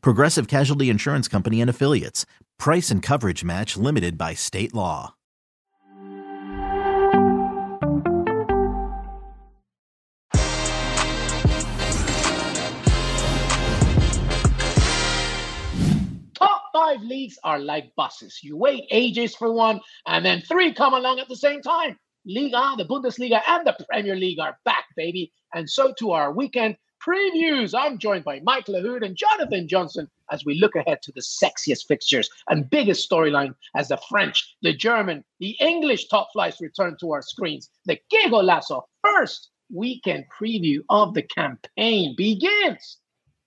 Progressive Casualty Insurance Company and Affiliates. Price and coverage match limited by state law. Top five leagues are like buses. You wait ages for one, and then three come along at the same time. Liga, the Bundesliga, and the Premier League are back, baby. And so to our weekend previews. I'm joined by Mike Lahoud and Jonathan Johnson as we look ahead to the sexiest fixtures and biggest storyline as the French, the German, the English top flights return to our screens. The Que Golazo first weekend preview of the campaign begins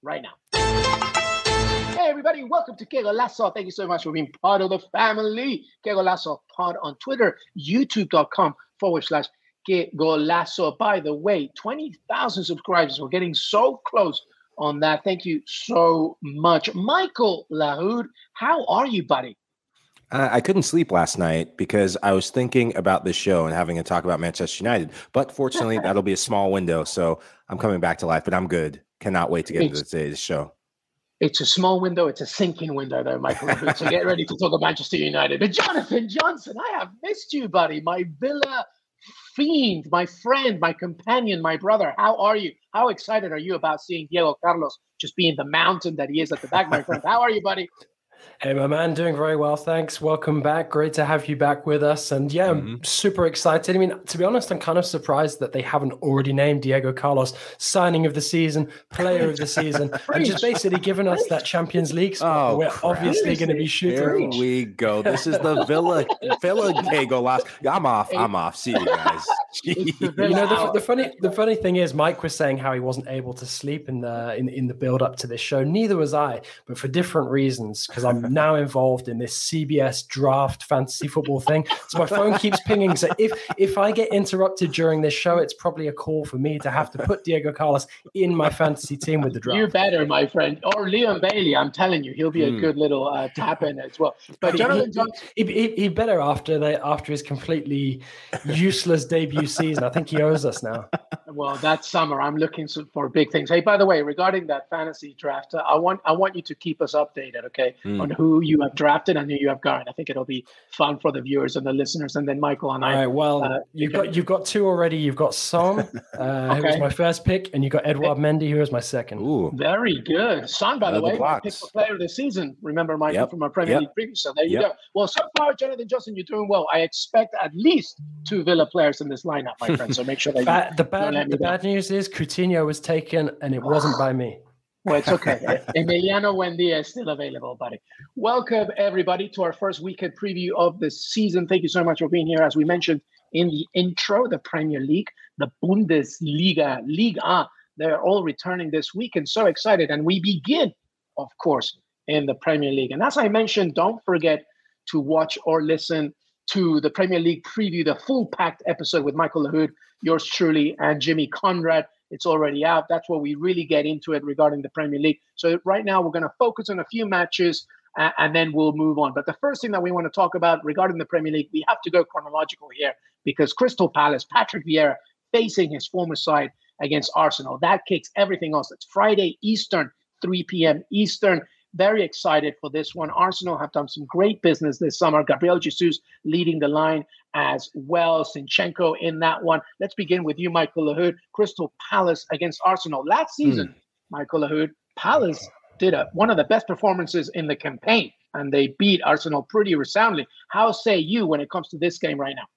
right now. Hey everybody, welcome to Que Golazo. Thank you so much for being part of the family. Que Golazo pod on Twitter, youtube.com forward slash Que Golazo. By the way, 20,000 subscribers. We're getting so close on that. Thank you so much. Michael Lahoud, how are you, buddy? Uh, I couldn't sleep last night because I was thinking about this show and having a talk about Manchester United. But fortunately, that'll be a small window. So I'm coming back to life, but I'm good. Cannot wait to get into today's show. It's a small window. It's a sinking window, though, Michael. So get ready to talk about Manchester United. But Jonathan Johnson, I have missed you, buddy. My Villa fiend, my friend, my companion, my brother. How are you? How excited are you about seeing Diego Carlos just being the mountain that he is at the back, my friend? How are you, buddy? Hey, my man, doing very well. Thanks. Welcome back. Great to have you back with us. And yeah, mm-hmm. I'm super excited. I mean, to be honest, I'm kind of surprised that they haven't already named Diego Carlos signing of the season, player of the season, and just basically given us that Champions League spot. Oh, we're obviously going to be shooting. Here we go. This is the Villa Villa Diego last. I'm off. I'm off. See you guys. you know, the, the, funny the funny thing is, Mike was saying how he wasn't able to sleep in the in, in the build up to this show. Neither was I, but for different reasons. Because I'm now involved in this CBS draft fantasy football thing. So my phone keeps pinging. So if if I get interrupted during this show, it's probably a call for me to have to put Diego Carlos in my fantasy team with the draft. You better, my friend, or Leon Bailey. I'm telling you, he'll be a mm. good little uh, tap in as well. But Jonathan Johnson, he, he, he, better after they after his completely useless debut season. I think he owes us now. Well, that summer, I'm looking for big things. Hey, by the way, regarding that fantasy draft, uh, I want I want you to keep us updated, okay, mm. On who you have drafted and who you have gone. I think it'll be fun for the viewers and the listeners, and then Michael and I. All right. Well, uh, you've got you've got two already. You've got Son, uh, okay. who was my first pick, and you got Edouard Mendy, who was my second. Ooh, very good. Son, by the way, picked the player of the season. Remember, Michael yep. from our Premier yep. League preview. So there you yep. go. Well, so far, Jonathan Johnson, you're doing well. I expect at least two Villa players in this lineup, my friend. So make sure that bad, the bad the bad news is Coutinho was taken, and it wasn't by me. Well, it's okay. Emiliano Buendia is still available, buddy. Welcome, everybody, to our first weekend preview of the season. Thank you so much for being here. As we mentioned in the intro, the Premier League, the Bundesliga, Liga, they're all returning this week and so excited. And we begin, of course, in the Premier League. And as I mentioned, don't forget to watch or listen to the Premier League preview, the full packed episode with Michael Lahoud, yours truly, and Jimmy Conrad. It's already out. That's where we really get into it regarding the Premier League. So right now we're going to focus on a few matches uh, and then we'll move on. But the first thing that we want to talk about regarding the Premier League, we have to go chronological here because Crystal Palace, Patrick Vieira facing his former side against Arsenal. That kicks everything else. It's Friday Eastern, 3 p.m. Eastern. Very excited for this one. Arsenal have done some great business this summer. Gabriel Jesus leading the line as well. Zinchenko in that one. Let's begin with you, Michael Lahoud. Crystal Palace against Arsenal. Last season, mm. Michael Lahoud, Palace did a, one of the best performances in the campaign and they beat Arsenal pretty resoundly. How say you when it comes to this game right now?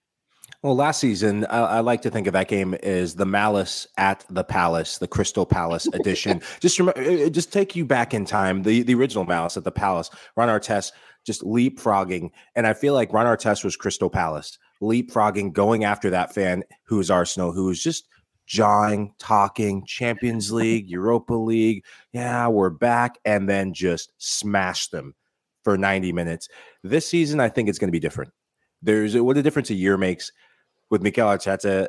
Well, last season, I, I, like to think of that game as the Malice at the Palace, the Crystal Palace edition. just remember, just take you back in time, the, the original Malice at the Palace. Ron Artest just leapfrogging, and I feel like Ron Artest was Crystal Palace, leapfrogging, going after that fan who's Arsenal, who's just jawing, talking, Champions League, Europa League. Yeah, we're back, and then just smash them for 90 minutes. This season, I think it's going to be different. There's what a difference a year makes with Mikel Arteta.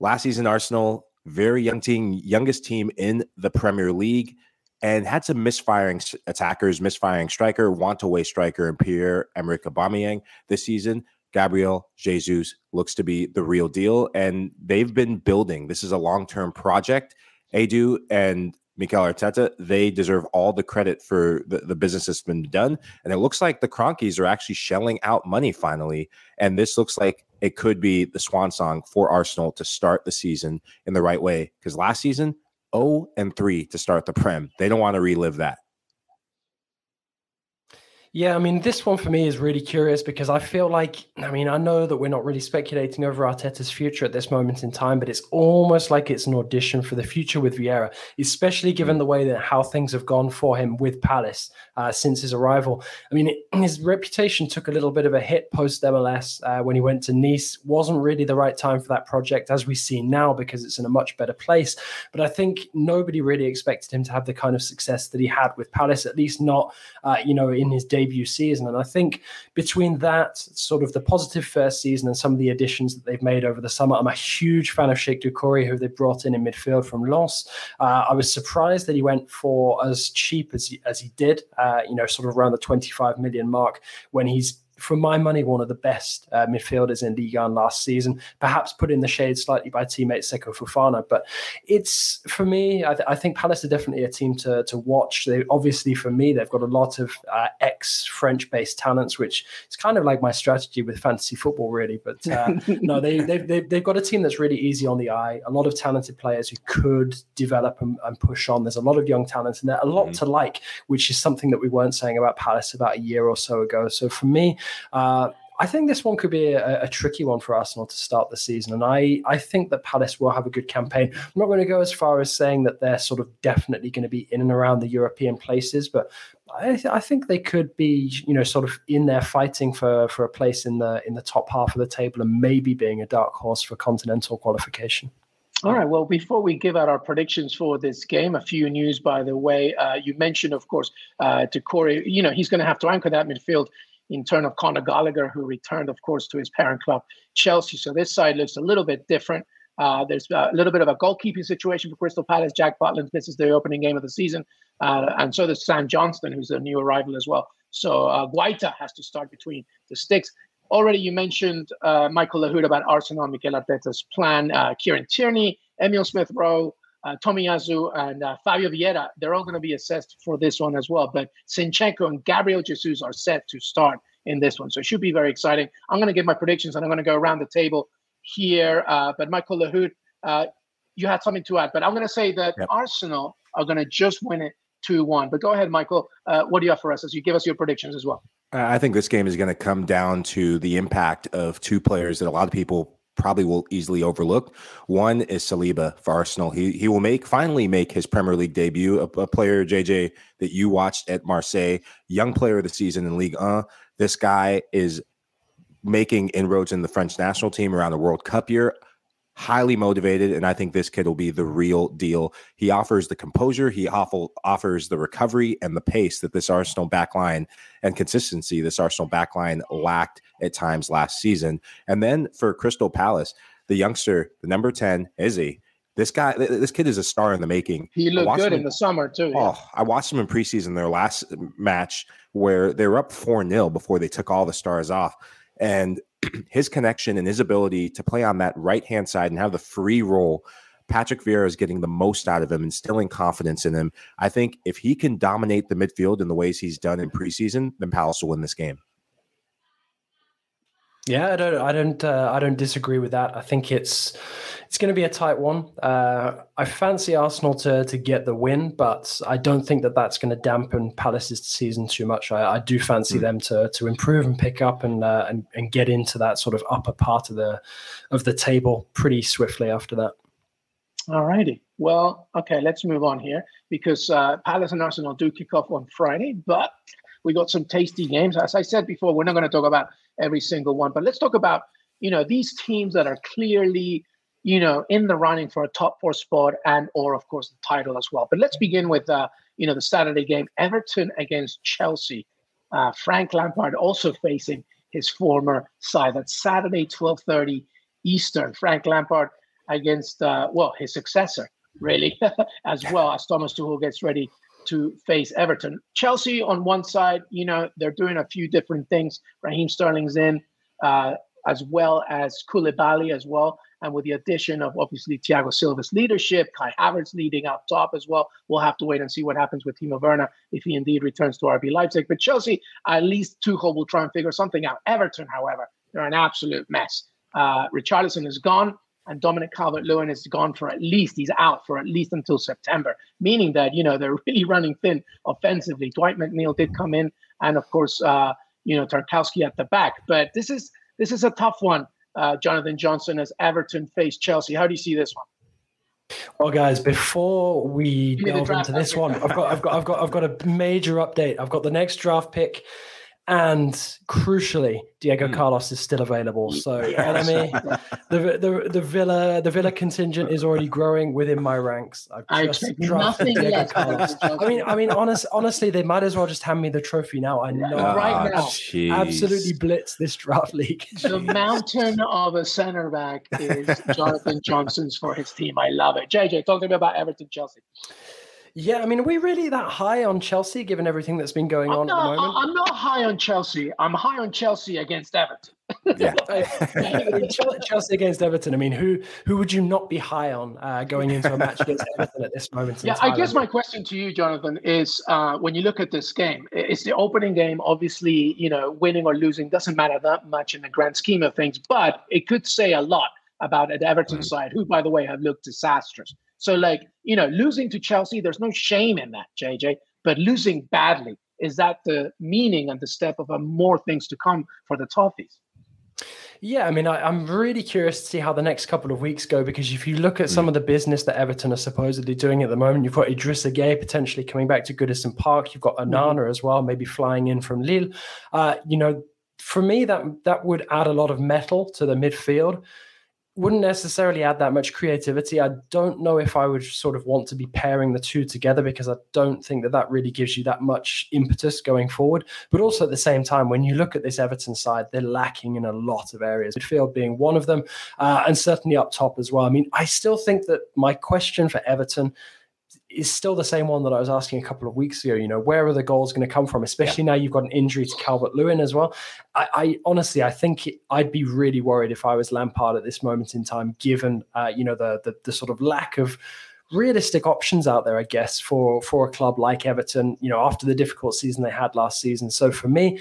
Last season, Arsenal, very young team, youngest team in the Premier League, and had some misfiring attackers, misfiring striker, want away striker, and Pierre Emerick Aubameyang this season. Gabriel Jesus looks to be the real deal, and they've been building. This is a long term project. Edu and Mikel Arteta, they deserve all the credit for the, the business that's been done. And it looks like the Kroenkes are actually shelling out money finally. And this looks like it could be the swan song for Arsenal to start the season in the right way. Because last season, 0 and 3 to start the Prem. They don't want to relive that. Yeah, I mean, this one for me is really curious because I feel like, I mean, I know that we're not really speculating over Arteta's future at this moment in time, but it's almost like it's an audition for the future with Vieira, especially given the way that how things have gone for him with Palace uh, since his arrival. I mean, it, his reputation took a little bit of a hit post MLS uh, when he went to Nice. Wasn't really the right time for that project, as we see now, because it's in a much better place. But I think nobody really expected him to have the kind of success that he had with Palace, at least not, uh, you know, in his debut season. And I think between that, sort of the positive first season and some of the additions that they've made over the summer, I'm a huge fan of Cheick Doucouré, who they brought in in midfield from Lens. Uh, I was surprised that he went for as cheap as he, as he did, uh, you know, sort of around the 25 million mark when he's for my money, one of the best uh, midfielders in Liga last season. Perhaps put in the shade slightly by teammate Seko Fofana, but it's for me. I, th- I, think Palace are definitely a team to to watch. They obviously for me they've got a lot of uh, ex French based talents, which is kind of like my strategy with fantasy football, really. But uh, no, they they've, they've, they've got a team that's really easy on the eye. A lot of talented players who could develop and, and push on. There's a lot of young talents and there, a lot mm-hmm. to like, which is something that we weren't saying about Palace about a year or so ago. So for me, uh, I think this one could be a, a, tricky one for Arsenal to start the season, and I I think that Palace will have a good campaign. I'm not going to go as far as saying that they're sort of definitely going to be in and around the European places, but I, th- I, think they could be, you know, sort of in there fighting for for a place in the in the top half of the table, and maybe being a dark horse for continental qualification. All right. Well, before we give out our predictions for this game, a few news, by the way. Uh, you mentioned, of course, uh, Doucouré, you know, he's going to have to anchor that midfield in turn of Conor Gallagher, who returned, of course, to his parent club, Chelsea. So this side looks a little bit different. Uh, there's a little bit of a goalkeeping situation for Crystal Palace. Jack Butland misses the opening game of the season, uh, and so does Sam Johnston, who's a new arrival as well. So uh, Guaita has to start between the sticks. Already, you mentioned uh, Michael Lahoud about Arsenal, Mikel Arteta's plan. Uh, Kieran Tierney, Emil Smith Rowe, uh, Tomiyasu and uh, Fabio Vieira, they're all going to be assessed for this one as well. But Zinchenko and Gabriel Jesus are set to start in this one. So it should be very exciting. I'm going to give my predictions and I'm going to go around the table here. Uh, but Michael Lahoud, uh, you had something to add. But I'm going to say that yep. Arsenal are going to just win it 2 1. But go ahead, Michael. Uh, what do you have for us as you give us your predictions as well? I think this game is going to come down to the impact of two players that a lot of people probably will easily overlook. One is Saliba for Arsenal. He he will make finally make his Premier League debut. A, a, player JJ that you watched at Marseille, young player of the season in Ligue 1. This guy is making inroads in the French national team around the World Cup year highly motivated, and I think this kid will be the real deal. He offers the composure, he awful, offers the recovery and the pace that this Arsenal backline and consistency this Arsenal backline lacked at times last season. And then for Crystal Palace, the youngster, the number 10, Eze. This guy, this kid is a star in the making. He looked good in the summer too. Yeah. Oh, I watched him in preseason, their last mm, match where they were up 4 0 before they took all the stars off. And his connection and his ability to play on that right hand side and have the free role. Patrick Vieira is getting the most out of him, instilling confidence in him. I think if he can dominate the midfield in the ways he's done in preseason, then Palace will win this game. Yeah, I don't, I don't, uh, I don't disagree with that. I think it's It's going to be a tight one. Uh, I fancy Arsenal to to get the win, but I don't think that that's going to dampen Palace's season too much. I, I do fancy mm. them to to improve and pick up and, uh, and and get into that sort of upper part of the of the table pretty swiftly after that. All righty. Well, okay, let's move on here because uh, Palace and Arsenal do kick off on Friday, but we got some tasty games. As I said before, we're not going to talk about every single one, but let's talk about you know these teams that are clearly you know, in the running for a top four spot and or of course the title as well. But let's begin with uh, you know, the Saturday game, Everton against Chelsea. Uh, Frank Lampard also facing his former side. That's Saturday, 12:30 Eastern. Frank Lampard against uh, well, his successor, really, as well as Thomas Tuchel gets ready to face Everton. Chelsea on one side, you know, they're doing a few different things. Raheem Sterling's in, uh, as well as Koulibaly as well. And with the addition of obviously Thiago Silva's leadership, Kai Havertz leading up top as well, we'll have to wait and see what happens with Timo Werner if he indeed returns to RB Leipzig. But Chelsea, at least Tuchel will try and figure something out. Everton, however, they're an absolute mess. Uh, Richarlison is gone, and Dominic Calvert-Lewin is gone for at least he's out for at least until September, meaning that you know they're really running thin offensively. Dwight McNeil did come in, and of course, uh, you know Tarkowski at the back. But this is this is a tough one uh, Jonathan Johnson as Everton face Chelsea. How do you see this one? Well, guys, before we delve into this one, I've got, I've got, I've got, I've got a major update. I've got the next draft pick and crucially, Diego mm. Carlos is still available. So, enemy, the, the the Villa the Villa contingent is already growing within my ranks. I've I just drafted Diego Carlos. I mean, I mean, honest, honestly, they might as well just hand me the trophy now. I know oh, right now, geez. absolutely blitz this draft league. the mountain of a center back is Jonathan Johnson's for his team. I love it. JJ, talk to me about Everton Chelsea. Yeah, I mean, are we really that high on Chelsea given everything that's been going I'm on not, at the moment? I'm not high on Chelsea. I'm high on Chelsea against Everton. yeah, Chelsea against Everton. I mean, who who would you not be high on uh, going into a match against Everton at this moment? yeah, I guess my question to you, Jonathan, is uh, when you look at this game, it's the opening game. Obviously, you know, winning or losing doesn't matter that much in the grand scheme of things, but it could say a lot about an Everton mm-hmm. side, who, by the way, have looked disastrous. So, like, you know, losing to Chelsea, there's no shame in that, JJ, but losing badly, is that the meaning and the step of a more things to come for the Toffees? Yeah, I mean, I, am really curious to see how the next couple of weeks go because if you look at some mm. of the business that Everton are supposedly doing at the moment, you've got Idrissa Gueye potentially coming back to Goodison Park. You've got mm-hmm. Mm-hmm. as well, maybe flying in from Lille. Uh, you know, for me, that that would add a lot of metal to the midfield wouldn't necessarily add that much creativity. I don't know if I would sort of want to be pairing the two together because I don't think that that really gives you that much impetus going forward. But also at the same time, when you look at this Everton side, they're lacking in a lot of areas, midfield being one of them, uh, and certainly up top as well. I mean, I still think that my question for Everton is still the same one that I was asking a couple of weeks ago. You know, where are the goals going to come from? Especially yeah. now you've got an injury to Calvert Lewin as well. I, I, honestly, I think I'd be really worried if I was Lampard at this moment in time, given uh, you know the, the the sort of lack of realistic options out there, I guess, for for a club like Everton. You know, after the difficult season they had last season. So for me,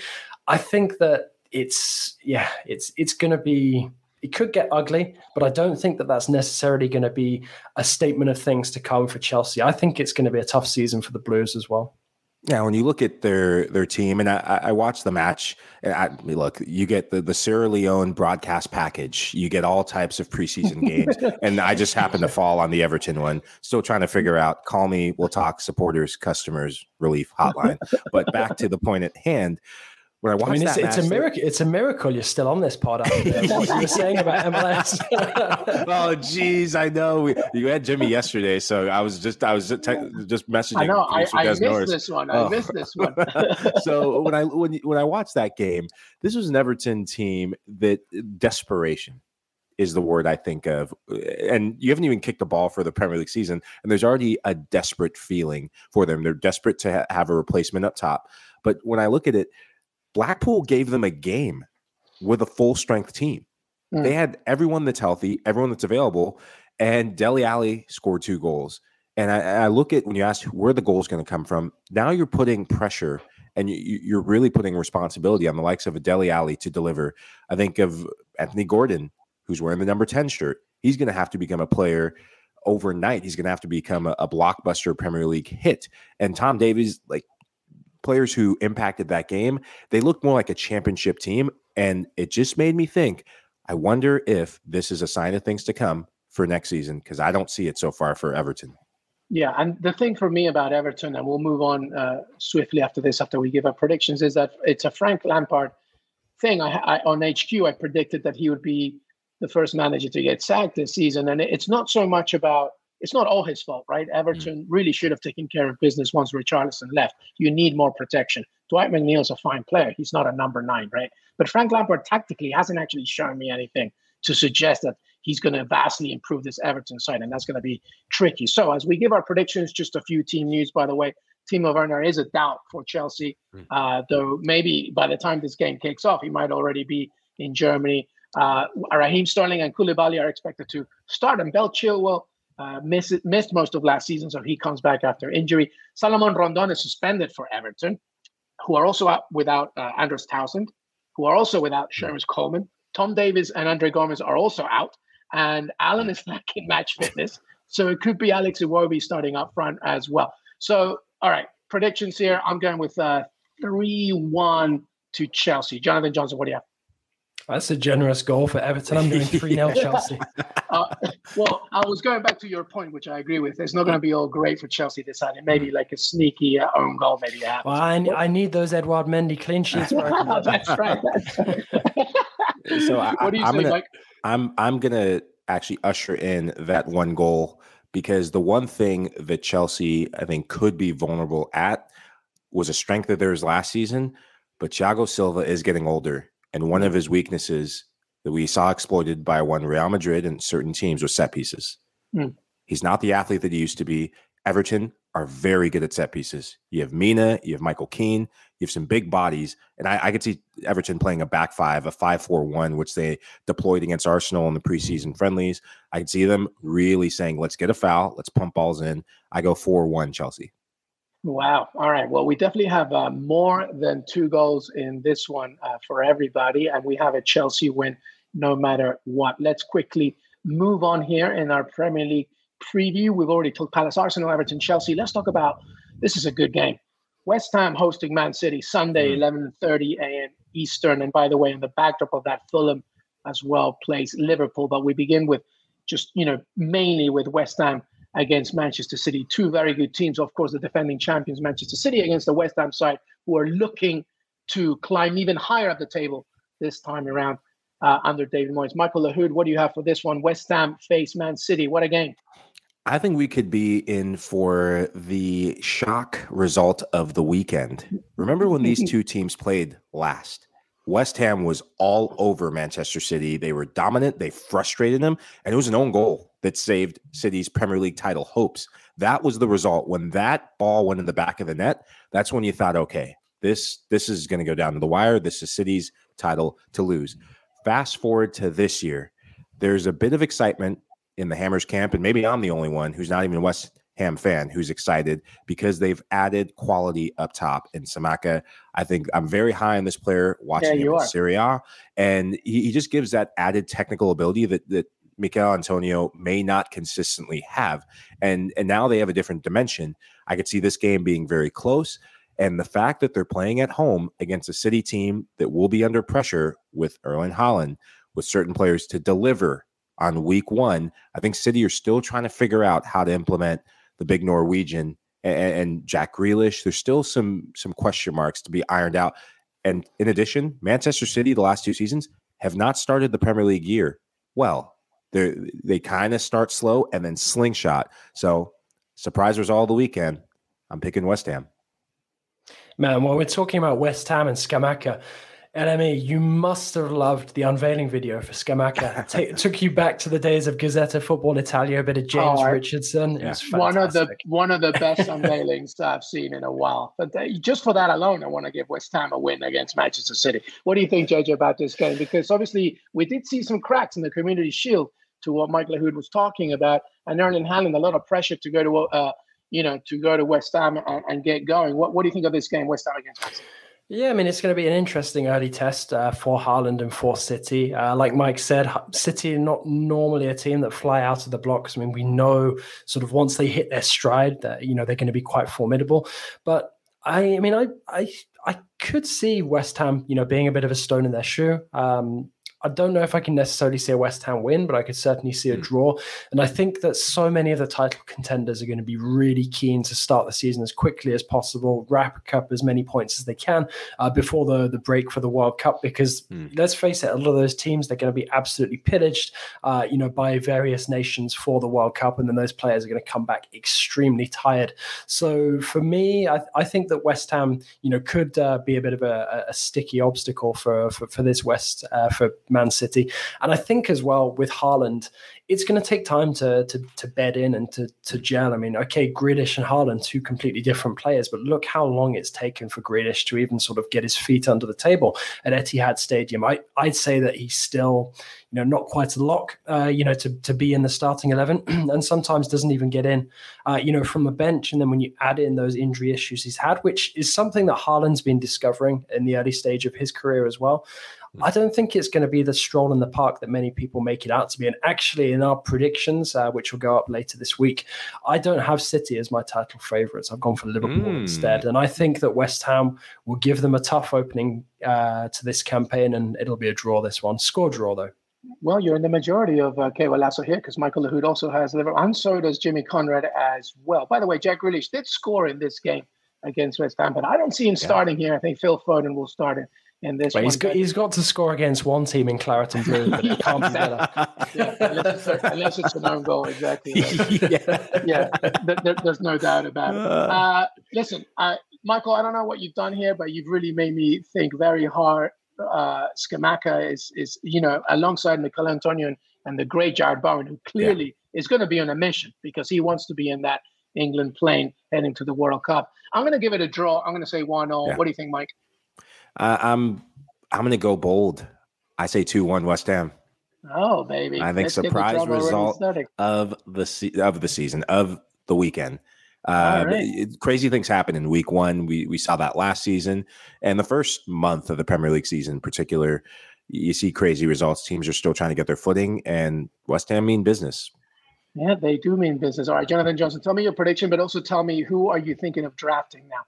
I think that it's yeah, it's it's going to be it could get ugly, but I don't think that that's necessarily going to be a statement of things to come for Chelsea. I think it's going to be a tough season for the Blues as well. Yeah, when you look at their their team, and I, I watched the match. And I look, you get the the Sierra Leone broadcast package. You get all types of preseason games, and I just happened to fall on the Everton one. Still trying to figure out. Call me. We'll talk. Supporters, customers, relief hotline. but back to the point at hand when I watched I mean, it's, it's a miracle. It's a miracle you're still on this pod. what you were saying about MLS. oh, geez, I know. We, you had Jimmy yesterday, so I was just I was just, te- just messaging. I know. I, I missed notice. this one. I oh. missed this one. so when I when when I watched that game, this was an Everton team that desperation is the word I think of. And you haven't even kicked the ball for the Premier League season, and there's already a desperate feeling for them. They're desperate to ha- have a replacement up top. But when I look at it, Blackpool gave them a game with a full strength team. Mm. They had everyone that's healthy, everyone that's available, and Dele Alli scored two goals. And I, I look at when you ask where the goal is going to come from, now you're putting pressure and you, are really putting responsibility on the likes of a Dele Alli to deliver. I think of Anthony Gordon, who's wearing the number 10 shirt. he's going to have to become a player overnight. He's going to have to become a, a blockbuster Premier League hit. And Tom Davies, like players who impacted that game, they looked more like a championship team. And it just made me think, I wonder if this is a sign of things to come for next season because I don't see it so far for Everton. Yeah, and the thing for me about Everton, and we'll move on uh, swiftly after this, after we give our predictions, is that it's a Frank Lampard thing. I, I, on HQ, I predicted that he would be the first manager to get sacked this season, and it's not so much about it's not all his fault, right? Everton mm. really should have taken care of business once Richarlison left. You need more protection. Dwight McNeil's a fine player. He's not a number nine, right? But Frank Lampard tactically hasn't actually shown me anything to suggest that he's going to vastly improve this Everton side, and that's going to be tricky. So, as we give our predictions, just a few team news, by the way. Timo Werner is a doubt for Chelsea, hmm. uh, though maybe by the time this game kicks off, he might already be in Germany. Uh, Raheem Sterling and Koulibaly are expected to start, and Ben Chilwell uh, missed, missed most of last season, so he comes back after injury. Salomon Rondon is suspended for Everton, who are also out without uh, Andros Townsend, who are also without. Seamus Coleman. Tom Davies and Andre Gomes are also out and Allen is lacking match fitness. So it could be Alex Iwobi starting up front as well. So, all right, predictions here. I'm going with uh, 3 1 to Chelsea. Jonathan Johnson, what do you have? That's a generous goal for Everton. I'm doing 3 0 Chelsea. Uh, well, I was going back to your point, which I agree with. It's not going to be all great for Chelsea this Saturday. Maybe like a sneaky uh, own goal, maybe happens. Well, I, I need those Edouard Mendy clean sheets. that's right. That's right. so I, what do you I'm say, gonna, Mike? I'm I'm gonna actually usher in that one goal because the one thing that Chelsea I think could be vulnerable at was a strength of theirs last season, but Thiago Silva is getting older, and one of his weaknesses that we saw exploited by one Real Madrid and certain teams was set pieces. Mm. He's not the athlete that he used to be. Everton are very good at set pieces. You have Mina, you have Michael Keane, you have some big bodies, and I, I could see Everton playing a back five, a five-four-one, which they deployed against Arsenal in the preseason friendlies. I could see them really saying, "Let's get a foul, let's pump balls in." I go four-one Chelsea. Wow. All right. Well, we definitely have uh, more than two goals in this one uh, for everybody, and we have a Chelsea win no matter what. Let's quickly move on here in our Premier League preview. We've already talked Palace, Arsenal, Everton, Chelsea. Let's talk about this is a good game. West Ham hosting Man City Sunday, 11:30 mm. a.m. Eastern. And by the way, in the backdrop of that, Fulham as well plays Liverpool. But we begin with just you know mainly with West Ham against Manchester City, two very good teams. Of course, the defending champions Manchester City against the West Ham side, who are looking to climb even higher up the table this time around uh, under David Moyes. Michael Lahoud, what do you have for this one? West Ham face Man City. What a game! I think we could be in for the shock result of the weekend. Remember when these two teams played last? West Ham was all over Manchester City. They were dominant. They frustrated them, and it was an own goal that saved City's Premier League title hopes. That was the result. When that ball went in the back of the net, that's when you thought, okay, this this is going to go down to the wire. This is City's title to lose. Fast forward to this year, there's a bit of excitement in the Hammers camp, and maybe I'm the only one who's not even a West Ham fan who's excited because they've added quality up top in Scamacca. I think I'm very high on this player watching yeah, him in Serie A, and he, he, just gives that added technical ability that that Michail Antonio may not consistently have. And and now they have a different dimension. I could see this game being very close. And the fact that they're playing at home against a city team that will be under pressure with Erling Haaland, with certain players to deliver on week one. I think City are still trying to figure out how to implement the big Norwegian and, and Jack Grealish. There's still some some question marks to be ironed out. And in addition, Manchester City the last two seasons have not started the Premier League year well. They they kind of start slow and then slingshot. So surprise all the weekend. I'm picking West Ham. Man, while we're talking about West Ham and Scamacca, LME, you must have loved the unveiling video for Scamacca. it took you back to the days of Gazzetta Football Italia, a bit of James oh, Richardson. Yeah. one of the one of the best unveilings I've seen in a while. But uh, just for that alone, I want to give West Ham a win against Manchester City. What do you think, JJ, about this game? Because obviously we did see some cracks in the Community Shield to what Mike Lahoud was talking about, and Erling Haaland a lot of pressure to go to uh, you know to go to West Ham and, and, get going. What what do you think of this game, West Ham against Manchester? Yeah, I mean, it's going to be an interesting early test uh, for Haaland and for City. Uh, like Mike said, City are not normally a team that fly out of the blocks. I mean, we know sort of once they hit their stride that, you know, they're going to be quite formidable. But I, I mean, I, I, I could see West Ham, you know, being a bit of a stone in their shoe. Um, I don't know if I can necessarily see a West Ham win, but I could certainly see a hmm. draw. And I think that so many of the title contenders are going to be really keen to start the season as quickly as possible, wrap up as many points as they can uh, before the, the break for the World Cup. Because mm. let's face it, a lot of those teams they're going to be absolutely pillaged, uh, you know, by various nations for the World Cup, and then those players are going to come back extremely tired. So for me, I, I think that West Ham, you know, could uh, be a bit of a, a sticky obstacle for for, for this West uh, for Man City. And I think as well with Haaland, it's going to take time to, to to bed in and to to gel. I mean, okay, Grealish and Haaland, two completely different players, but look how long it's taken for Grealish to even sort of get his feet under the table at Etihad Stadium. I I'd say that he's still you know not quite a lock uh, you know to to be in the starting 11 and sometimes doesn't even get in uh, you know from the bench and then when you add in those injury issues he's had which is something that Haaland's been discovering in the early stage of his career as well I don't think it's going to be the stroll in the park that many people make it out to be. And actually, in our predictions, uh, which will go up later this week, I don't have City as my title favourites. I've gone for Liverpool mm. instead. And I think that West Ham will give them a tough opening uh, to this campaign, and it'll be a draw this one. Score draw, though. Well, you're in the majority of uh, Qué Golazo here because Michael Lahoud also has Liverpool, and so does Jimmy Conrad as well. By the way, Jack Grealish did score in this game against West Ham, but I don't see him yeah. starting here. I think Phil Foden will start it in this. But he's got, he's got to score against one team in claret and blue, but it can't be better. yeah, unless, it's, unless it's an own goal, exactly. yeah, yeah there, there's no doubt about it. Uh, uh listen, uh, Michael, I don't know what you've done here, but you've really made me think very hard. Uh, Scamacca is, is, you know, alongside Michail Antonio and, and the great Jarrod Bowen, who clearly yeah. is going to be on a mission because he wants to be in that England plane heading to the World Cup. I'm going to give it a draw. I'm going to say 1 0. Yeah. What do you think, Mike? Uh, I'm I'm going to go bold. I say two one West Ham. Oh baby! I think Let's surprise result of the se- of the season of the weekend. Uh, right. crazy things happen in week one. We we saw that last season and the first month of the Premier League season, in particular. You see crazy results. Teams are still trying to get their footing, and West Ham mean business. Yeah, they do mean business. All right, Jonathan Johnson, tell me your prediction, but also tell me who are you thinking of drafting now?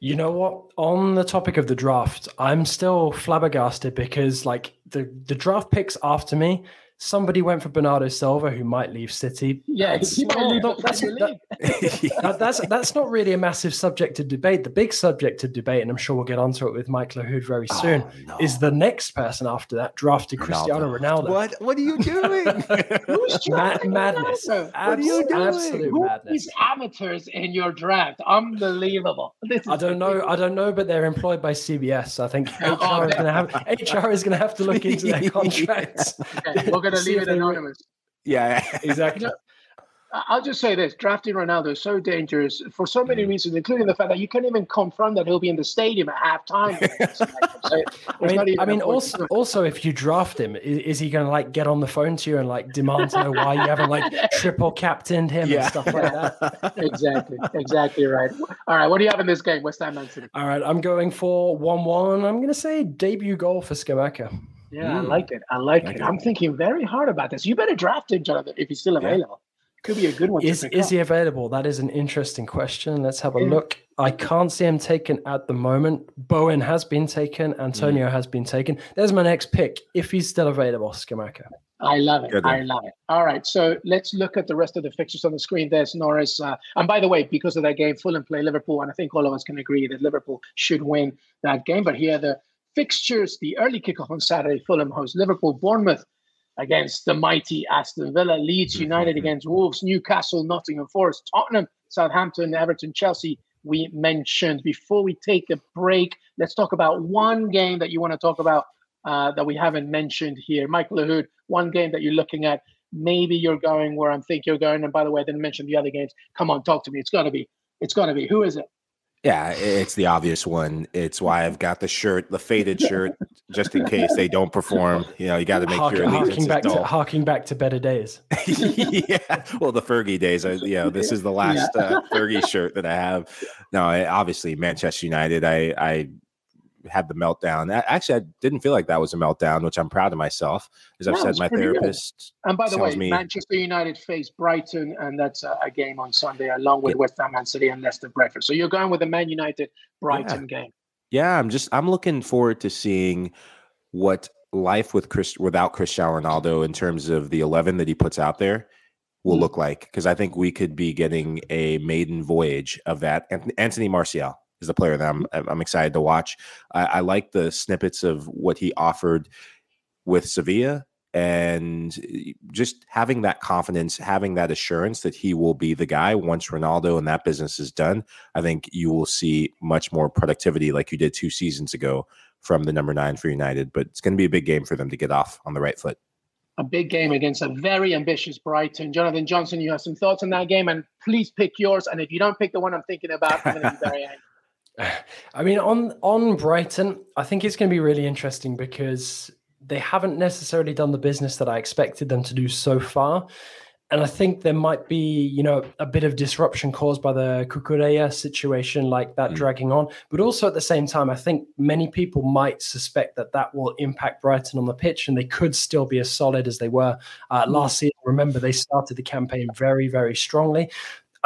You know what? On the topic of the draft, I'm still flabbergasted because like the the draft picks after me somebody went for Bernardo Silva, who might leave City. Yeah, that's, not, that's, that, that's, that's not really a massive subject to debate. The big subject to debate, and I'm sure we'll get onto it with Mike Lahoud very oh, soon, oh, no. is the next person after that drafted Cristiano Ronaldo. What? What are you doing? Who's Ma- madness? What are you doing? Absolute Who madness. These amateurs in your draft, unbelievable. I don't know. I don't know, but they're employed by CBS. I think HR oh, is going to have HR is going to have to look into their contracts. Okay, going to leave it anonymous. Yeah, exactly. You know, I'll just say this: drafting Ronaldo is so dangerous for so many mm. reasons, including the fact that you can't even confirm that he'll be in the stadium at halftime. I mean, I mean also, also, if you draft him, is, is he going to like get on the phone to you and like demand to know why you haven't like triple captained him yeah. and stuff like that? exactly, exactly right. All right, what do you have in this game, West Ham Man City? All right, I'm going for one-one. I'm going to say debut goal for Scamacca. Yeah, mm. I like it. I like, like it. it. I'm thinking very hard about this. You better draft him, Jonathan, if he's still available. Yeah. Could be a good one. Is is he available? That is an interesting question. Let's have a yeah. look. I can't see him taken at the moment. Bowen has been taken. Antonio mm. has been taken. There's my next pick. If he's still available, Scamacca. I love it. I love it. All right. So let's look at the rest of the fixtures on the screen. There's Norris. Uh, and by the way, because of that game, Fulham play Liverpool. And I think all of us can agree that Liverpool should win that game. But here the fixtures, the early kickoff on Saturday, Fulham host Liverpool, Bournemouth against the mighty Aston Villa, Leeds mm-hmm. United against Wolves, Newcastle, Nottingham Forest, Tottenham, Southampton, Everton, Chelsea. We mentioned before we take a break. Let's talk about one game that you want to talk about uh, that we haven't mentioned here. Michael Lahoud, one game that you're looking at. Maybe you're going where I'm think you're going. And by the way, I didn't mention the other games. Come on, talk to me. It's got to be. It's got to be. Who is it? Yeah, it's the obvious one. It's why I've got the shirt, the faded shirt, just in case they don't perform. You know, you got to make Hark, your harking back to harking back to better days. yeah, well, the Fergie days. Are, you know, this is the last yeah. uh, Fergie shirt that I have. No, I, obviously Manchester United. I I had the meltdown. Actually, I didn't feel like that was a meltdown, which I'm proud of myself. As I've said, my therapist. Good. And by the way, me... Manchester United face Brighton, and that's a, a game on Sunday, along with yeah. West Ham Man City and Leicester Brentford. So you're going with the Man United Brighton yeah. game. Yeah, I'm just I'm looking forward to seeing what life with Chris without Cristiano Ronaldo in terms of the 11 that he puts out there will mm-hmm. look like because I think we could be getting a maiden voyage of that. Anthony Martial is the player that I'm I'm excited to watch. I, I like the snippets of what he offered with Sevilla and uh, just having that confidence, having that assurance that he will be the guy once Ronaldo and that business is done. I think you will see much more productivity like you did two seasons ago from the number nine for United. But it's going to be a big game for them to get off on the right foot. A big game against a very ambitious Brighton. Jonathan Johnson, you have some thoughts on that game, and please pick yours. And if you don't pick the one I'm thinking about, I'm going to be very angry. I mean, on on Brighton, I think it's going to be really interesting because they haven't necessarily done the business that I expected them to do so far. And I think there might be, you know, a bit of disruption caused by the Cucurella situation, like that mm. dragging on. But also at the same time, I think many people might suspect that that will impact Brighton on the pitch, and they could still be as solid as they were uh, mm. last season. Remember, they started the campaign very, very strongly.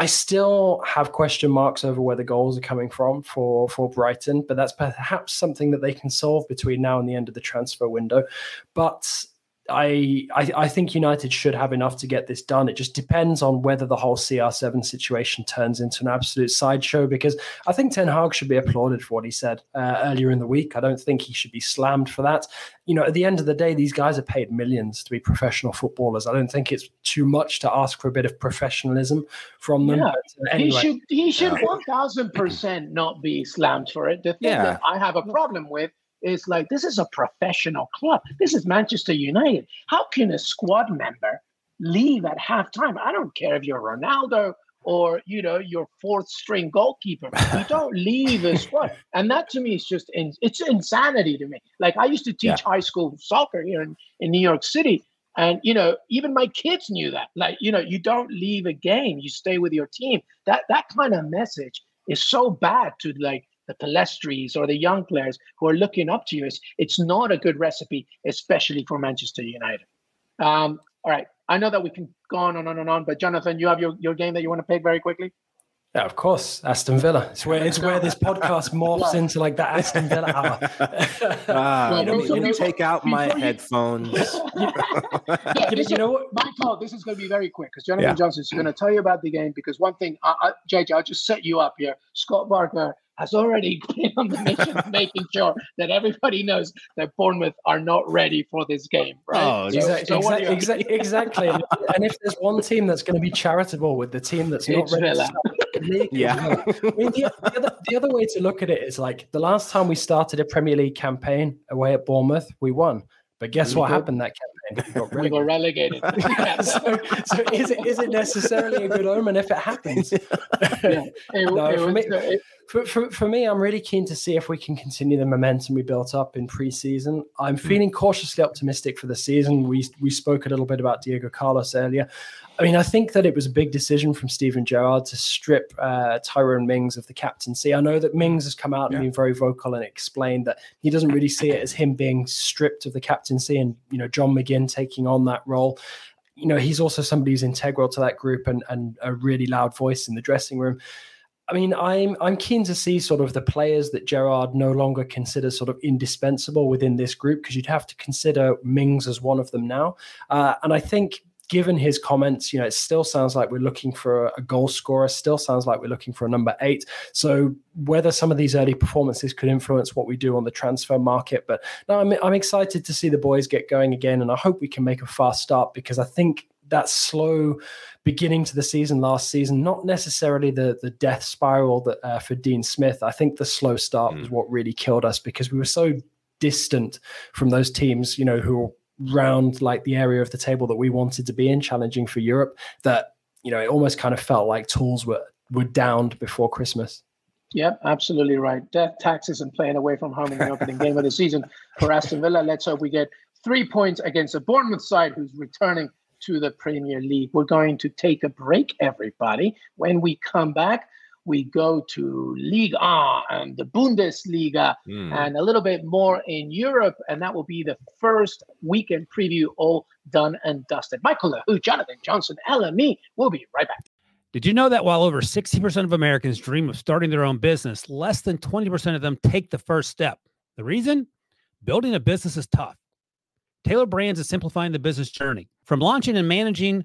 I still have question marks over where the goals are coming from for for Brighton, but that's perhaps something that they can solve between now and the end of the transfer window. But I, I, I think United should have enough to get this done. It just depends on whether the whole CR7 situation turns into an absolute sideshow. Because I think Ten Hag should be applauded for what he said uh, earlier in the week. I don't think he should be slammed for that. You know, at the end of the day, these guys are paid millions to be professional footballers. I don't think it's too much to ask for a bit of professionalism from them. Yeah. But, uh, anyway. He should he should one thousand percent not be slammed for it. The thing yeah. that I have a problem with is like this is a professional club. This is Manchester United. How can a squad member leave at halftime? I don't care if you're Ronaldo or you know your fourth string goalkeeper. You don't leave a squad, and that to me is just in, it's insanity to me. Like I used to teach yeah. high school soccer here in, in New York City, and you know even my kids knew that. Like you know you don't leave a game, you stay with your team. That that kind of message is so bad to like the Pellistris or the young players who are looking up to you. It's, it's not a good recipe, especially for Manchester United. Um, all right. I know that we can go on and on and on, but Jonathan, you have your, your game that you want to pick very quickly? Yeah, of course, Aston Villa. It's where it's where this podcast morphs into like that Aston Villa hour. ah, well, let, me, let me take out my headphones. yeah, you, know what, Michael? This is going to be very quick because Jonathan yeah. Johnson is going to tell you about the game. Because one thing, I, I, JJ, I'll just set you up here. Scott Barker has already been on the mission of making sure that everybody knows that Bournemouth are not ready for this game, right? Oh, so, exactly, so exactly, exactly, exactly. and if there's one team that's going to be charitable with the team that's not ready, to yeah. I mean, the, the, other, the other way to look at it is like the last time we started a Premier League campaign away at Bournemouth, we won. But guess we what happened that campaign? We got relegated. We got relegated. so, so is it is it necessarily a good omen if it happens? yeah. It, no, it for me, it, for, for, for me, I'm really keen to see if we can continue the momentum we built up in preseason. I'm hmm. feeling cautiously optimistic for the season. We we spoke a little bit about Diego Carlos earlier. I mean, I think that it was a big decision from Steven Gerrard to strip uh, Tyrone Mings of the captaincy. I know that Mings has come out and been very vocal and explained that he doesn't really see it as him being stripped of the captaincy and you know John McGinn taking on that role you know he's also somebody who's integral to that group and, and a really loud voice in the dressing room. I mean, I'm I'm keen to see sort of the players that Gerrard no longer considers sort of indispensable within this group because you'd have to consider Mings as one of them now. Uh, and I think given his comments, you know, it still sounds like we're looking for a goal scorer, still sounds like we're looking for a number eight. So whether some of these early performances could influence what we do on the transfer market, but no, I'm, I'm excited to see the boys get going again. And I hope we can make a fast start because I think that slow beginning to the season last season, not necessarily the the death spiral that uh, for Dean Smith. I think the slow start mm. was what really killed us because we were so distant from those teams, you know, who round like the area of the table that we wanted to be in, challenging for Europe, that you know it almost kind of felt like tools were were downed before Christmas. Yep, absolutely right. Death, taxes, and playing away from home in the opening game of the season for Aston Villa. Let's hope we get three points against the Bournemouth side, who's returning to the Premier League. We're going to take a break, everybody. When we come back, we go to Liga and the Bundesliga mm. and a little bit more in Europe. And that will be the first weekend preview all done and dusted. Michael Lahoud, Jonathan Johnson, LME. We'll be right back. Did you know that while over 60% of Americans dream of starting their own business, less than 20% of them take the first step? The reason? Building a business is tough. Tailor Brands is simplifying the business journey. From launching and managing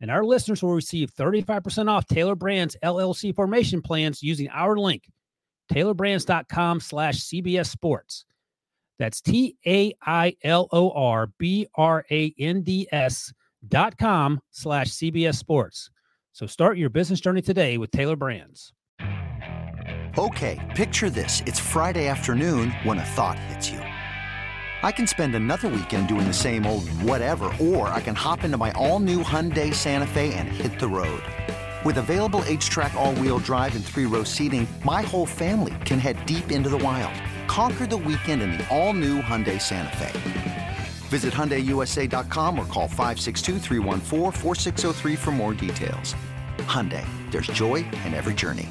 And our listeners will receive 35% off Tailor Brands LLC formation plans using our link, tailorbrands.com slash CBS Sports. That's T A I L O R B R A N D S dot com slash CBS Sports. So start your business journey today with Tailor Brands. Okay, picture this. It's Friday afternoon when a thought hits you. I can spend another weekend doing the same old whatever, or I can hop into my all new Hyundai Santa Fe and hit the road. With available HTRAC, all wheel drive, and three row seating, my whole family can head deep into the wild. Conquer the weekend in the all new Hyundai Santa Fe. Visit HyundaiUSA.com or call 562 for more details. Hyundai, there's joy in every journey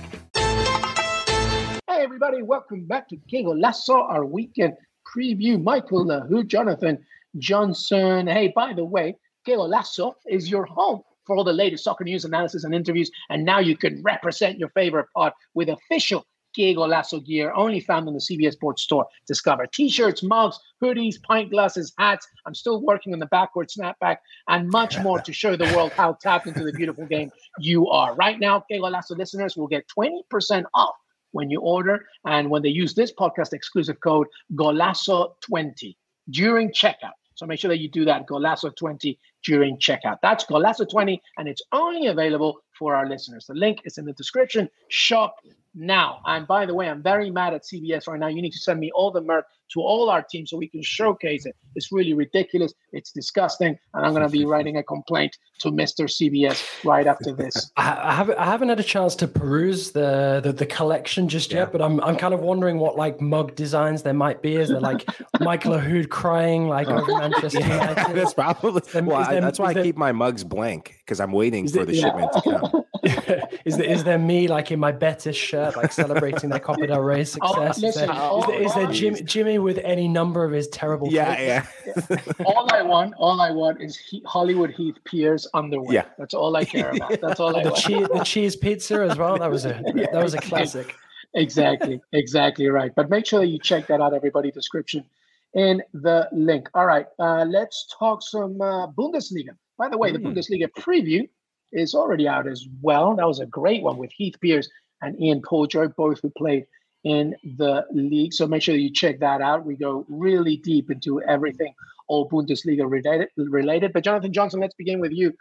Hey everybody. Welcome back to Qué Golazo, our weekend preview. Michael Lahoud, Jonathan Johnson. Hey, by the way, Qué Golazo is your home for all the latest soccer news, analysis, and interviews. And now you can represent your favorite pod with official Qué Golazo gear, only found in the CBS Sports Store. Discover t-shirts, mugs, hoodies, pint glasses, hats. I'm still working on the backward snapback and much more to show the world how tapped into the beautiful game you are. Right now, Qué Golazo listeners will get 20% off when you order and when they use this podcast exclusive code Golazo20 during checkout. So make sure that you do that Golazo20 during checkout. That's Golazo20, and it's only available for our listeners. The link is in the description. Shop now. And by the way, I'm very mad at CBS right now. You need to send me all the merch to all our teams so we can showcase it. It's really ridiculous. It's disgusting. And I'm going to be writing a complaint to Mr. CBS right after this. I, haven't, I haven't had a chance to peruse the, the, the collection just yeah. yet, but I'm, I'm kind of wondering what like mug designs there might be. Is there like Michael Lahoud crying like over Manchester United? that's probably there, well, there, that's why I there, keep my mugs blank because I'm waiting for the yeah. shipment to come. is there is there me like in my Betis shirt, like celebrating their Copa del Rey oh, success? Oh, listen, is there, is there, is there Jim, Jimmy with any number of his terrible? Yeah, yeah. all I want, all I want is he, Hollywood Heath Pearce underwear. Yeah, that's all I care about. That's all I the want. Cheese, the cheese pizza as well. That was a yeah, that was a classic. Exactly, exactly right. But make sure that you check that out, everybody. Description in the link. All right, uh, let's talk some uh, Bundesliga. By the way, mm. the Bundesliga preview is already out as well. That was a great one with Heath Pearce and Ian Poulter, both who played in the league. So make sure you check that out. We go really deep into everything all Bundesliga related. related. But Jonathan Johnson, let's begin with you.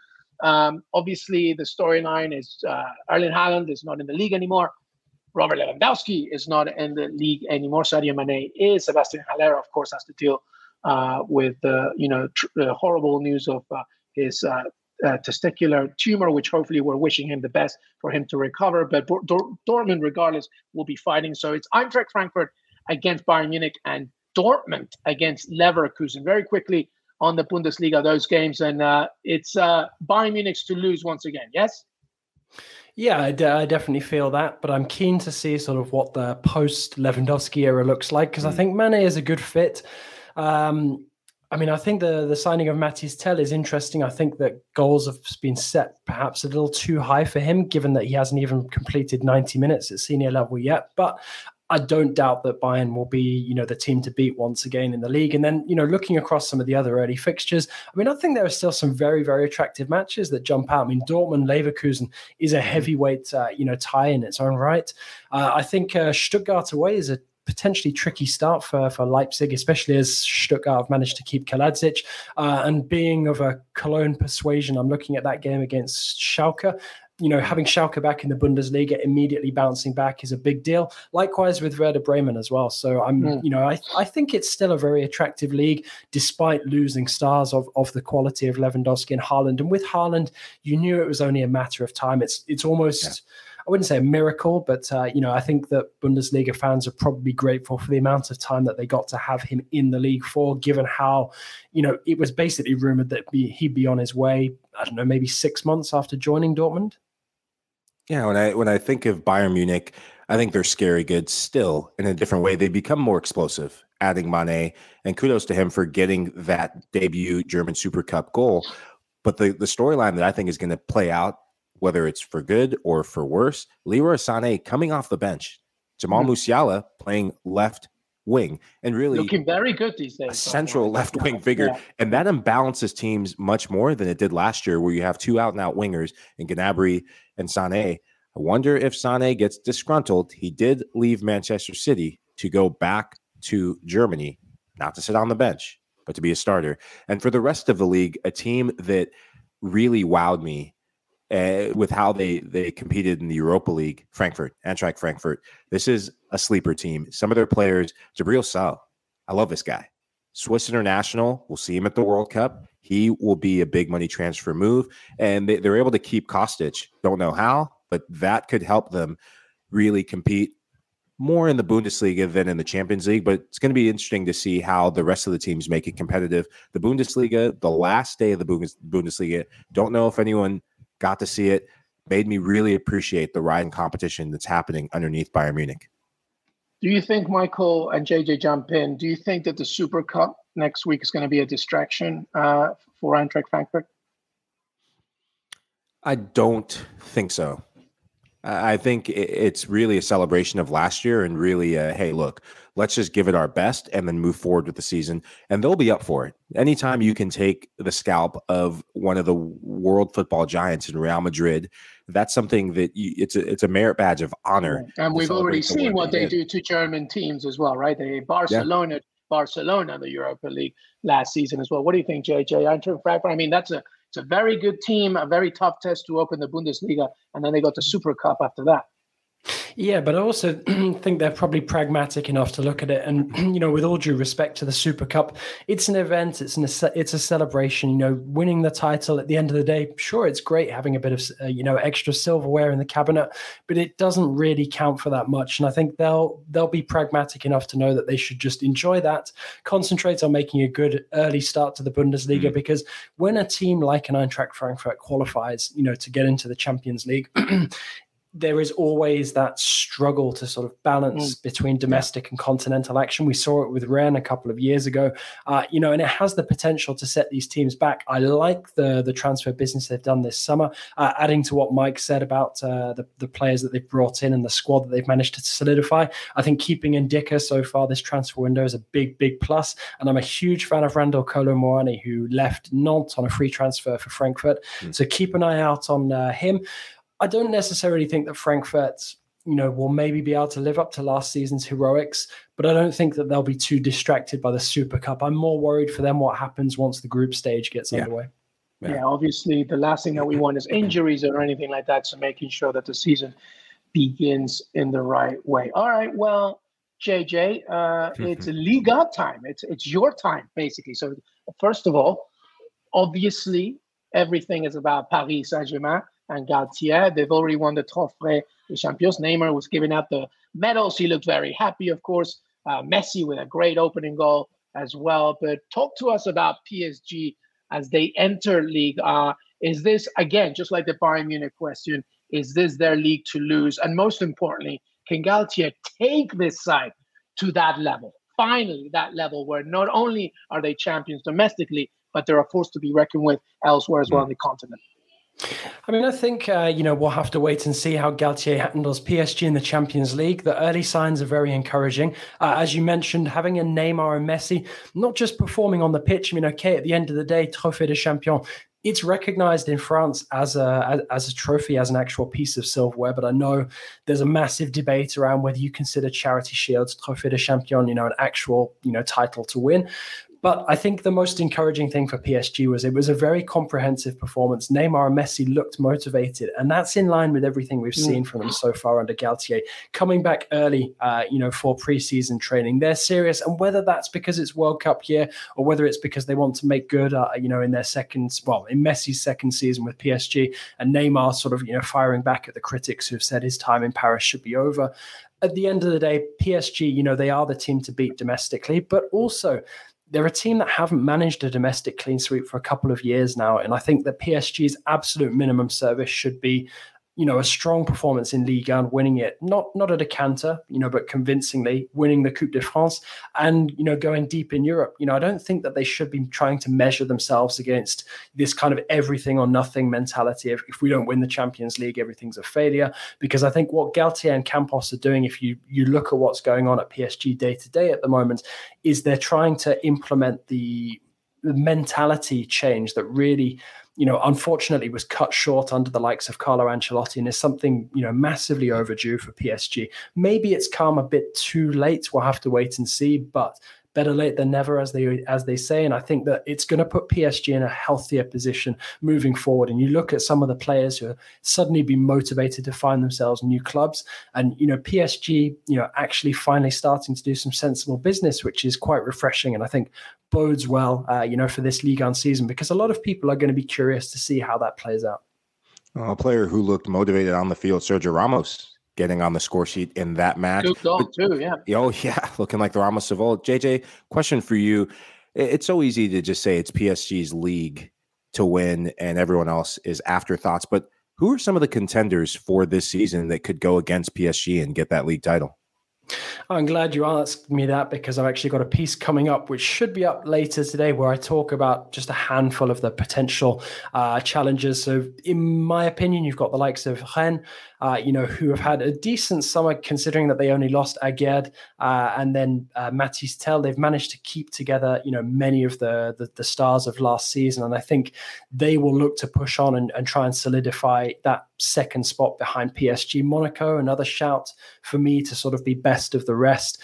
Um, obviously, the storyline is uh, Erling Haaland is not in the league anymore. Robert Lewandowski is not in the league anymore. Sadio Mane is. Sebastian Haller, of course, has to deal uh, with the you know tr- the horrible news of uh, his uh, testicular tumor, which hopefully we're wishing him the best for him to recover. But Dor- Dortmund, regardless, will be fighting. So it's Eintracht Frankfurt against Bayern Munich and Dortmund against Leverkusen. Very quickly on the Bundesliga, those games, and uh, it's uh, Bayern Munich's to lose once again. Yes. Yeah, I, d- I definitely feel that, but I'm keen to see sort of what the post Lewandowski era looks like because mm. I think Mane is a good fit. Um, I mean, I think the the signing of Mathys Tel is interesting. I think that goals have been set perhaps a little too high for him, given that he hasn't even completed 90 minutes at senior level yet. But I don't doubt that Bayern will be, you know, the team to beat once again in the league. And then, you know, looking across some of the other early fixtures, I mean, I think there are still some very, very attractive matches that jump out. I mean, Dortmund Leverkusen is a heavyweight, uh, you know, tie in its own right. Uh, I think uh, Stuttgart away is a potentially tricky start for, for Leipzig, especially as Stuttgart have managed to keep Kalajdzic. Uh, and being of a Cologne persuasion, I'm looking at that game against Schalke you know, having Schalke back in the Bundesliga, immediately bouncing back is a big deal. Likewise with Werder Bremen as well. So I'm, mm. you know, I, I think it's still a very attractive league, despite losing stars of, of the quality of Lewandowski and Haaland. And with Haaland, you knew it was only a matter of time. It's it's almost. Yeah. I wouldn't say a miracle, but uh, you know, I think that Bundesliga fans are probably grateful for the amount of time that they got to have him in the league for, given how, you know, it was basically rumored that he'd be on his way. I don't know, maybe six months after joining Dortmund. Yeah, when I when I think of Bayern Munich, I think they're scary good still in a different way. They become more explosive, adding Mane, and kudos to him for getting that debut German Super Cup goal. But the, the storyline that I think is going to play out, whether it's for good or for worse, Leroy Sané coming off the bench, Jamal mm-hmm. Musiala playing left wing and really looking very good these days. A central left wing figure. Yeah. And that imbalances teams much more than it did last year, where you have two out and out wingers in Gnabry and Sané. I wonder if Sané gets disgruntled. He did leave Manchester City to go back to Germany, not to sit on the bench, but to be a starter. And for the rest of the league, a team that really wowed me uh, with how they they competed in the Europa League, Frankfurt, Eintracht Frankfurt. This is a sleeper team. Some of their players, Djibril Sow, I love this guy. Swiss international. We'll see him at the World Cup. He will be a big money transfer move, and they, are able to keep Kostic. Don't know how, but that could help them really compete more in the Bundesliga than in the Champions League. But it's going to be interesting to see how the rest of the teams make it competitive. The Bundesliga, the last day of the Bundesliga, don't know if anyone got to see it. Made me really appreciate the riding competition that's happening underneath Bayern Munich. Do you think, Michael and JJ jump in? Do you think that the Super Cup next week is going to be a distraction uh, for Eintracht Frankfurt? I don't think so. I think it's really a celebration of last year and really, a, hey, look, let's just give it our best and then move forward with the season. And they'll be up for it. Anytime you can take the scalp of one of the world football giants in Real Madrid, that's something that you, it's a it's a merit badge of honor. And we've already seen what they, do to German teams as well, right? They Barcelona, yeah. Barcelona, the Europa League last season as well. What do you think, JJ? I mean, that's a it's a very good team, a very tough test to open the Bundesliga, and then they got the Super Cup after that. Yeah, but I also think they're probably pragmatic enough to look at it. And you know, with all due respect to the Super Cup, it's an event. It's an it's a celebration. You know, winning the title at the end of the day, sure, it's great having a bit of uh, you know extra silverware in the cabinet, but it doesn't really count for that much. And I think they'll they'll be pragmatic enough to know that they should just enjoy that, concentrate on making a good early start to the Bundesliga. Mm-hmm. Because when a team like an Eintracht Frankfurt qualifies, you know, to get into the Champions League, there is always that struggle to sort of balance mm. between domestic and continental action. We saw it with Rennes a couple of years ago, uh, you know, and it has the potential to set these teams back. I like the the transfer business they've done this summer, uh, adding to what Mike said about uh, the, the players that they've brought in and the squad that they've managed to solidify. I think keeping Ndicka so far this transfer window is a big, big plus. And I'm a huge fan of Randal Kolo Muani, who left Nantes on a free transfer for Frankfurt. Mm. So keep an eye out on uh, him. I don't necessarily think that Frankfurt, you know, will maybe be able to live up to last season's heroics, but I don't think that they'll be too distracted by the Super Cup. I'm more worried for them what happens once the group stage gets yeah. underway. Yeah. yeah, obviously, the last thing that we want is injuries or anything like that. So making sure that the season begins in the right way. All right, well, JJ, uh, it's Liga time. It's it's your time basically. So first of all, obviously, everything is about Paris Saint Germain and Galtier. They've already won the Trophée des Champions. Neymar was giving out the medals. He looked very happy, of course. Uh, Messi with a great opening goal as well. But talk to us about PSG as they enter League. Uh, is this, again, just like the Bayern Munich question, is this their league to lose? And most importantly, can Galtier take this side to that level? Finally, that level where not only are they champions domestically, but they're a force to be reckoned with elsewhere as well on the continent. I mean, I think uh, you know we'll have to wait and see how Galtier handles PSG in the Champions League. The early signs are very encouraging, uh, as you mentioned. Having a Neymar and Messi, not just performing on the pitch. I mean, okay, at the end of the day, Trophée des Champions it's recognized in France as a as a trophy, as an actual piece of silverware. But I know there's a massive debate around whether you consider Charity Shields, Trophée de Champion, you know, an actual you know title to win. But I think the most encouraging thing for PSG was it was a very comprehensive performance. Neymar and Messi looked motivated, and that's in line with everything we've mm. seen from them so far under Galtier. Coming back early, uh, you know, for preseason training, they're serious, and whether that's because it's World Cup year or whether it's because they want to make good, uh, you know, in their second, well, in Messi's second season with PSG, and Neymar sort of, you know, firing back at the critics who've said his time in Paris should be over at the end of the day, PSG, you know, they are the team to beat domestically, but also they're a team that haven't managed a domestic clean sweep for a couple of years now. And I think that PSG's absolute minimum service should be you know, a strong performance in Ligue 1, winning it, not not at a canter, you know, but convincingly winning the Coupe de France and, you know, going deep in Europe. You know, I don't think that they should be trying to measure themselves against this kind of everything or nothing mentality. If, if we don't win the Champions League, everything's a failure. Because I think what Galtier and Campos are doing, if you you look at what's going on at PSG day to day at the moment, is they're trying to implement the mentality change that really you know, unfortunately was cut short under the likes of Carlo Ancelotti and is something, you know, massively overdue for PSG. Maybe it's come a bit too late. We'll have to wait and see. But better late than never, as they as they say. And I think that it's going to put PSG in a healthier position moving forward. And you look at some of the players who are suddenly been motivated to find themselves new clubs, and you know PSG, you know, actually finally starting to do some sensible business, which is quite refreshing. And I think bodes well, uh, you know, for this league on season because a lot of people are going to be curious to see how that plays out. a player who looked motivated on the field, Sergio Ramos, getting on the score sheet in that match. Good goal too, yeah. Oh yeah, looking like the Ramos of old. JJ, question for you: It's so easy to just say it's PSG's league to win, and everyone else is afterthoughts. But who are some of the contenders for this season that could go against PSG and get that league title? I'm glad you asked me that because I've actually got a piece coming up, which should be up later today, where I talk about just a handful of the potential uh, challenges. So, in my opinion, you've got the likes of Rennes, uh, you know, who have had a decent summer considering that they only lost Aguerd uh, and then uh, Mathys Tel. They've managed to keep together, you know, many of the, the, the stars of last season, and I think they will look to push on and, and try and solidify that second spot behind PSG. Monaco, another shout for me to sort of be best of the rest.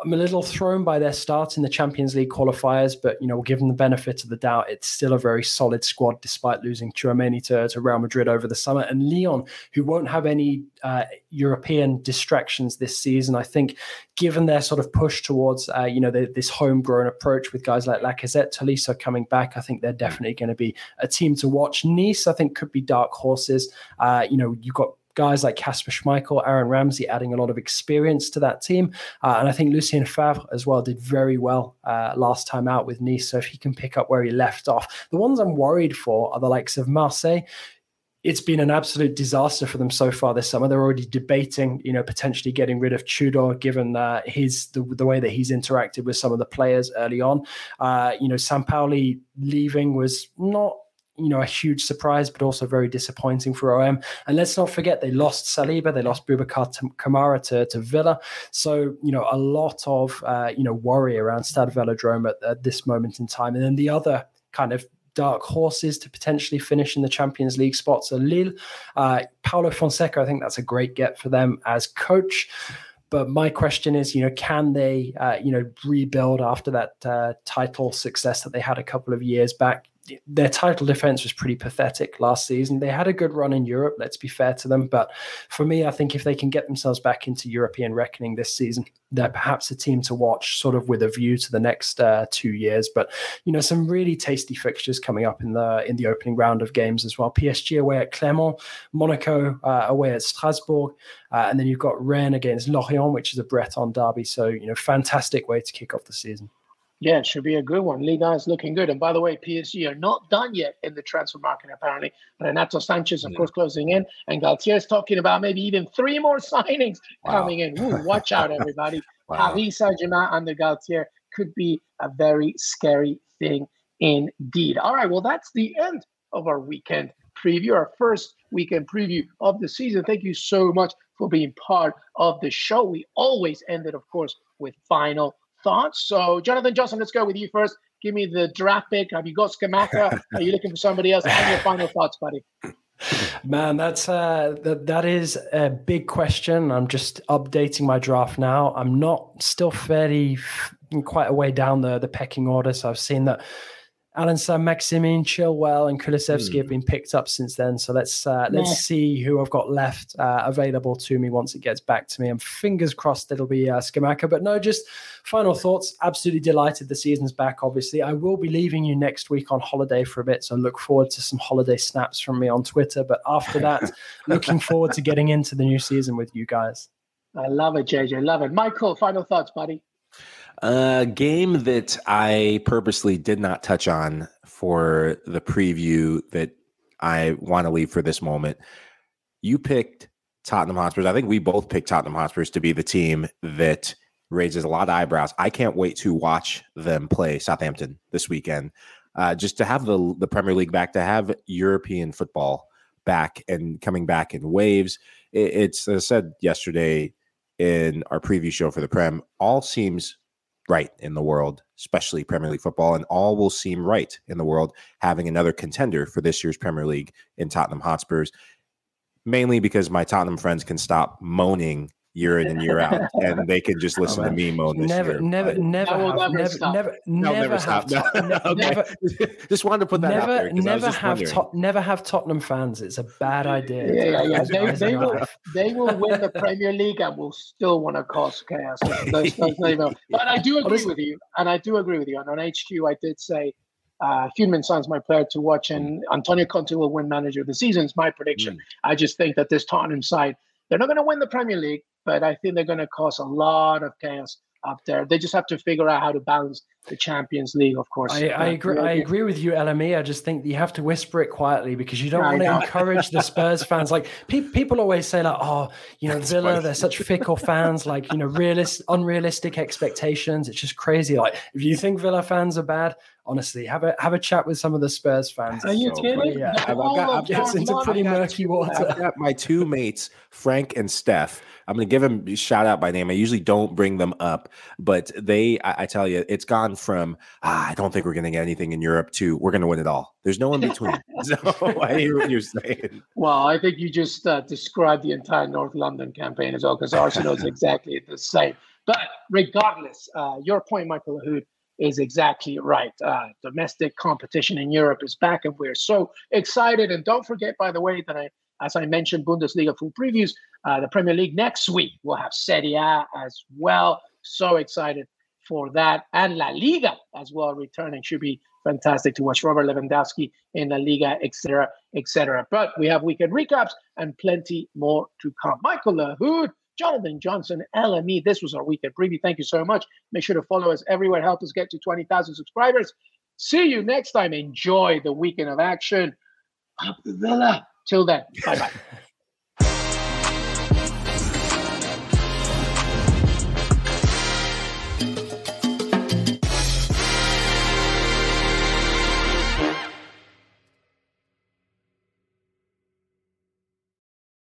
I'm a little thrown by their start in the Champions League qualifiers, but you know, given the benefit of the doubt, it's still a very solid squad despite losing Tchouameni to, to Real Madrid over the summer. And Lyon, who won't have any uh, European distractions this season, I think, given their sort of push towards uh, you know the, this homegrown approach with guys like Lacazette, Tolisso coming back, I think they're definitely going to be a team to watch. Nice, I think, could be dark horses. Uh, you know, you've got guys like Kasper Schmeichel, Aaron Ramsey adding a lot of experience to that team. Uh, and I think Lucien Favre as well did very well uh, last time out with Nice. So if he can pick up where he left off, the ones I'm worried for are the likes of Marseille it's been an absolute disaster for them so far this summer. They're already debating, you know, potentially getting rid of Tudor, given uh, his the, the way that he's interacted with some of the players early on. Uh, you know, Sampaoli leaving was not you know, a huge surprise, but also very disappointing for OM. And let's not forget they lost Saliba, they lost Boubacar Kamara to, to Villa. So, you know, a lot of, uh, you know, worry around Stade Velodrome at, at this moment in time. And then the other kind of dark horses to potentially finish in the Champions League spots are Lille. Uh, Paulo Fonseca, I think that's a great get for them as coach. But my question is, you know, can they, uh, you know, rebuild after that uh, title success that they had a couple of years back? Their title defense was pretty pathetic last season. They had a good run in Europe, let's be fair to them. But for me, I think if they can get themselves back into European reckoning this season, they're perhaps a team to watch, sort of with a view to the next uh, two years. But you know, some really tasty fixtures coming up in the in the opening round of games as well. PSG away at Clermont, Monaco uh, away at Strasbourg, uh, and then you've got Rennes against Lorient, which is a Breton derby. So you know, fantastic way to kick off the season. Yeah, it should be a good one. Liga is looking good. And by the way, PSG are not done yet in the transfer market, apparently. Renato Sanches, of yeah. course, closing in. And Galtier is talking about maybe even three more signings wow. coming in. Ooh, watch out, everybody. wow. Paris Saint Germain under Galtier could be a very scary thing indeed. All right, well, that's the end of our weekend preview, our first weekend preview of the season. Thank you so much for being part of the show. We always ended, of course, with final thoughts. So, Jonathan Johnson, let's go with you first. Give me the draft pick. Have you got Scamacca? Are you looking for somebody else? And your final thoughts, buddy. Man, that's uh, that that is a big question. I'm just updating my draft now. I'm not still fairly quite a way down the the pecking order, so I've seen that Alan Sam, Maximin, Chilwell, and Kulusevski mm. have been picked up since then. So let's uh, let's yeah. see who I've got left uh, available to me once it gets back to me. And fingers crossed it'll be uh, Scamacca. But no, just final thoughts. Absolutely delighted the season's back. Obviously, I will be leaving you next week on holiday for a bit, so look forward to some holiday snaps from me on Twitter. But after that, looking forward to getting into the new season with you guys. I love it, JJ. Love it. Michael, final thoughts, buddy. A game that I purposely did not touch on for the preview that I want to leave for this moment. You picked Tottenham Hotspurs. I think we both picked Tottenham Hotspurs to be the team that raises a lot of eyebrows. I can't wait to watch them play Southampton this weekend. Uh, just to have the the Premier League back, to have European football back and coming back in waves. It, it's I said yesterday in our preview show for the Prem. All seems right in the world, especially Premier League football, and all will seem right in the world having another contender for this year's Premier League in Tottenham Hotspurs. Mainly because my Tottenham friends can stop moaning year in and year out, and they can just oh, listen oh, to me moan this never, year. Never, never, have, never, never, never, no, never, never stop. Have, okay. never, just wanted to put that never, out there. Never have, to, never have Tottenham fans. It's a bad idea. Yeah, yeah, yeah. They, they will, they will win the Premier League and will still want to cause chaos. That's, that's but I do agree with you, and I do agree with you. And on HQ, I did say. Uh, Heung-min Son's my player to watch, and Antonio Conte will win manager of the season. Is my prediction. Mm. I just think that this Tottenham side, they're not going to win the Premier League, but I think they're going to cause a lot of chaos up there. They just have to figure out how to balance the Champions League, of course. I, I agree. I agree with you, LME. I just think you have to whisper it quietly because you don't want to encourage the Spurs fans. Like pe- people always say, like, "Oh, you know, That's Villa, funny. they're such fickle fans. Like, you know, realist, unrealistic expectations. It's just crazy. Like, if you think Villa fans are bad, honestly, have a have a chat with some of the Spurs fans. Are you so kidding? Yeah, I've, got, I've, it's into pretty murky water. I've got my two mates, Frank and Steph I'm going to give them shout out by name. I usually don't bring them up, but they, I, I tell you, it's gone from ah, I don't think we're going to get anything in Europe to we're going to win it all. There's no in between. so I hear what you're saying. Well, I think you just uh, described the entire North London campaign as well, because Arsenal is exactly the same. But regardless, uh, your point, Michael Lahoud, is exactly right. Uh, domestic competition in Europe is back, and we're so excited. And don't forget, by the way, that I as I mentioned, Bundesliga full previews. Uh, the Premier League next week. We'll have Serie A as well. So excited for that. And La Liga as well returning. Should be fantastic to watch Robert Lewandowski in La Liga, etc., etc. But we have weekend recaps and plenty more to come. Michael Lahoud, Jonathan Johnson, LME. This was our weekend preview. Thank you so much. Make sure to follow us everywhere. Help us get to 20,000 subscribers. See you next time. Enjoy the weekend of action. Up the Villa. Till then, bye bye.